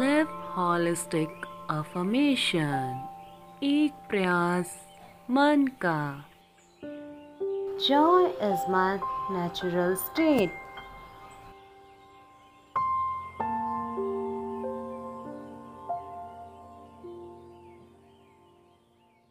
live holistic affirmation एक प्रयास मन का joy is my natural state